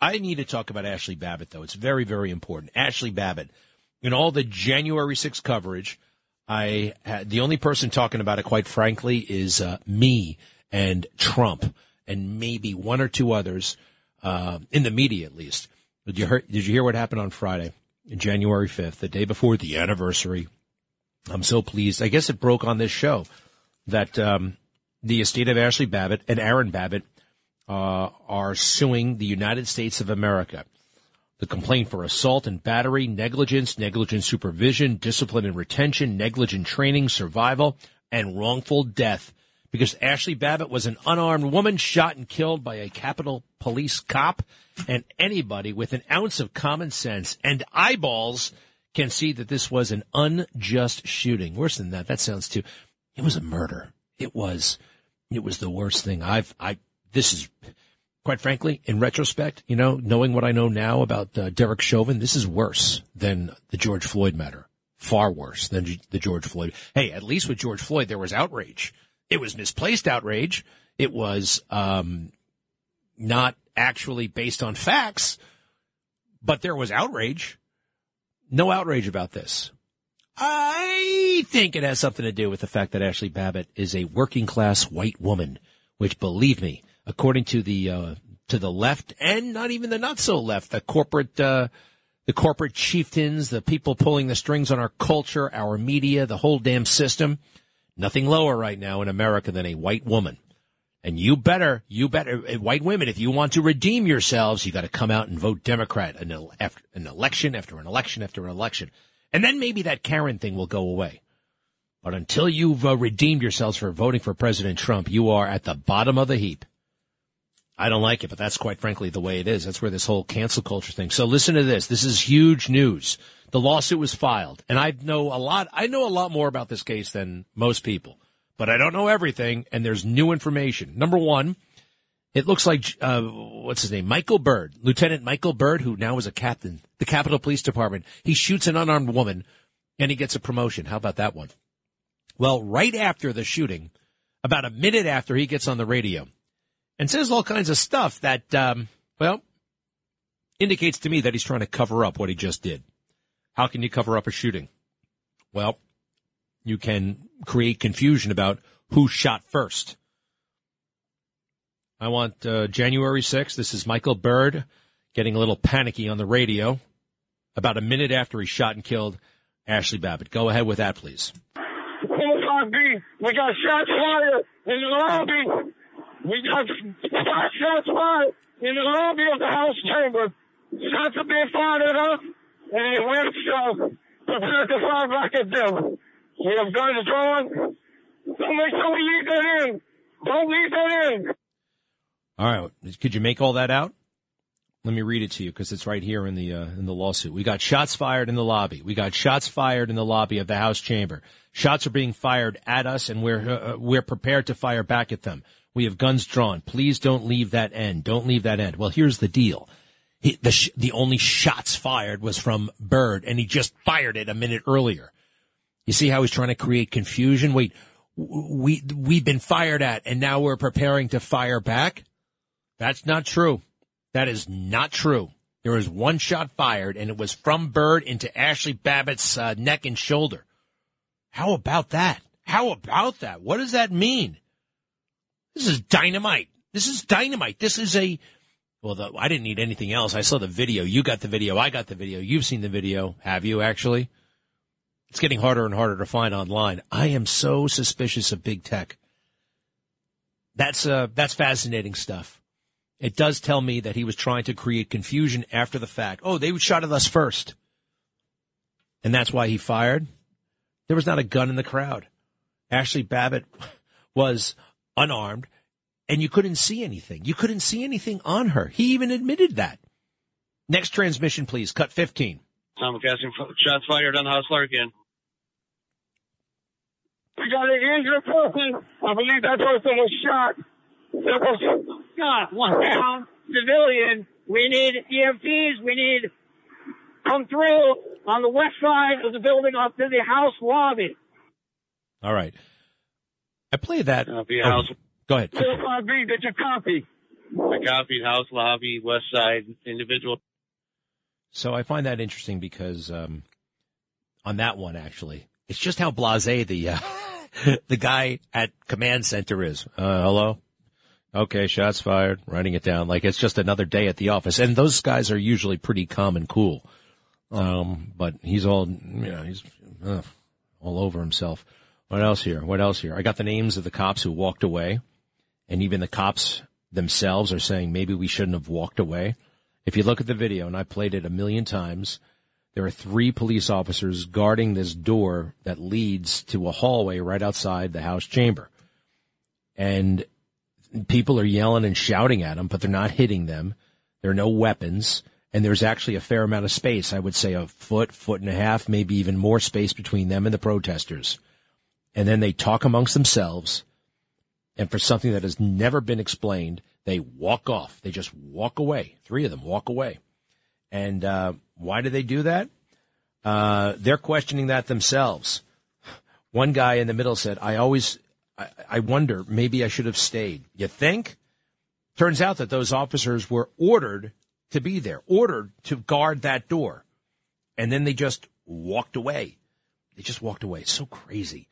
I need to talk about Ashli Babbitt, though. It's very, very important. Ashli Babbitt. In all the January 6th coverage, I had, the only person talking about it, quite frankly, is uh, me and Trump, and maybe one or two others uh, in the media, at least. Did you hear? Did you hear what happened on Friday, January 5th, the day before the anniversary? I'm so pleased. I guess it broke on this show that um, the estate of Ashli Babbitt and Aaron Babbitt uh, are suing the United States of America. The complaint for assault and battery, negligence, negligent supervision, discipline and retention, negligent training, survival, and wrongful death. Because Ashli Babbitt was an unarmed woman shot and killed by a Capitol Police cop, and anybody with an ounce of common sense and eyeballs can see that this was an unjust shooting. Worse than that, that sounds too. It was a murder. It was. It was the worst thing I've. I this is, quite frankly, in retrospect, you know, knowing what I know now about uh, Derek Chauvin, this is worse than the George Floyd matter. Far worse than the George Floyd. Hey, at least with George Floyd, there was outrage. It was misplaced outrage. It was um, not actually based on facts, but there was outrage. No outrage about this. I think it has something to do with the fact that Ashli Babbitt is a working class white woman, which believe me, according to the uh, to the left and not even the not so left, the corporate uh, the corporate chieftains, the people pulling the strings on our culture, our media, the whole damn system. Nothing lower right now in America than a white woman. And you better, you better, uh, white women, if you want to redeem yourselves, you got to come out and vote Democrat an, after an election after an election after an election. And then maybe that Karen thing will go away. But until you've uh, redeemed yourselves for voting for President Trump, you are at the bottom of the heap. I don't like it, but that's quite frankly the way it is. That's where this whole cancel culture thing. So listen to this. This is huge news. The lawsuit was filed, and I know a lot. I know a lot more about this case than most people, but I don't know everything. And there's new information. Number one, it looks like uh, what's his name, Michael Byrd, Lieutenant Michael Byrd, who now is a captain, the Capitol Police Department. He shoots an unarmed woman, and he gets a promotion. How about that one? Well, right after the shooting, about a minute after he gets on the radio and says all kinds of stuff that, um, well, indicates to me that he's trying to cover up what he just did. How can you cover up a shooting? Well, you can create confusion about who shot first. I want uh, January 6th. This is Michael Byrd getting a little panicky on the radio about a minute after he shot and killed Ashli Babbitt. Go ahead with that, please. We got shots fired in the lobby. We got five shots fired in the lobby of the House chamber. Shots are being fired at us, and it went so prepare to fire back at them. We have guns drawn. Don't make sure we leave that in. Don't leave that in. All right. Could you make all that out? Let me read it to you because it's right here in the uh, in the lawsuit. We got shots fired in the lobby. We got shots fired in the lobby of the House chamber. Shots are being fired at us, and we're uh, we're prepared to fire back at them. We have guns drawn. Please don't leave that end. Don't leave that end. Well, here's the deal. He, the, sh- the only shots fired was from Byrd and he just fired it a minute earlier. You see how he's trying to create confusion? Wait, we, we've been fired at, and now we're preparing to fire back? That's not true. That is not true. There was one shot fired, and it was from Byrd into Ashli Babbitt's uh, neck and shoulder. How about that? How about that? What does that mean? This is dynamite. This is dynamite. This is a, well, the, I didn't need anything else. I saw the video. You got the video. I got the video. You've seen the video. Have you actually? It's getting harder and harder to find online. I am so suspicious of big tech. That's, uh, that's fascinating stuff. It does tell me that he was trying to create confusion after the fact. Oh, they shot at us first. And that's why he fired. There was not a gun in the crowd. Ashli Babbitt was unarmed, and you couldn't see anything. You couldn't see anything on her. He even admitted that. Next transmission, please. Cut 15. Tom McCaskey, shots fired on the house Larkin. We got an injured person. I believe that person was shot. There was God, one down civilian. We need EMTs. We need come through on the west side of the building up to the house lobby. All right. I play that. Copy, Oh, house. go ahead. 405B, did you copy? I copied house lobby, west side, individual. So I find that interesting because um, on that one, actually, it's just how blasé the uh, the guy at command center is. Uh, hello. Okay, shots fired. Writing it down like it's just another day at the office, and those guys are usually pretty calm and cool. Um, but he's all, you know, he's uh, all over himself. What else here? What else here? I got the names of the cops who walked away, and even the cops themselves are saying maybe we shouldn't have walked away. If you look at the video, and I played it a million times, there are three police officers guarding this door that leads to a hallway right outside the House chamber. And people are yelling and shouting at them, but they're not hitting them. There are no weapons. And there's actually a fair amount of space. I would say a foot, foot and a half, maybe even more space between them and the protesters. And then they talk amongst themselves. And for something that has never been explained, they walk off. They just walk away. Three of them walk away. And uh, why do they do that? Uh, they're questioning that themselves. One guy in the middle said, "I always, I, I wonder, maybe I should have stayed." You think? Turns out that those officers were ordered to be there, ordered to guard that door, and then they just walked away. They just walked away. It's so crazy.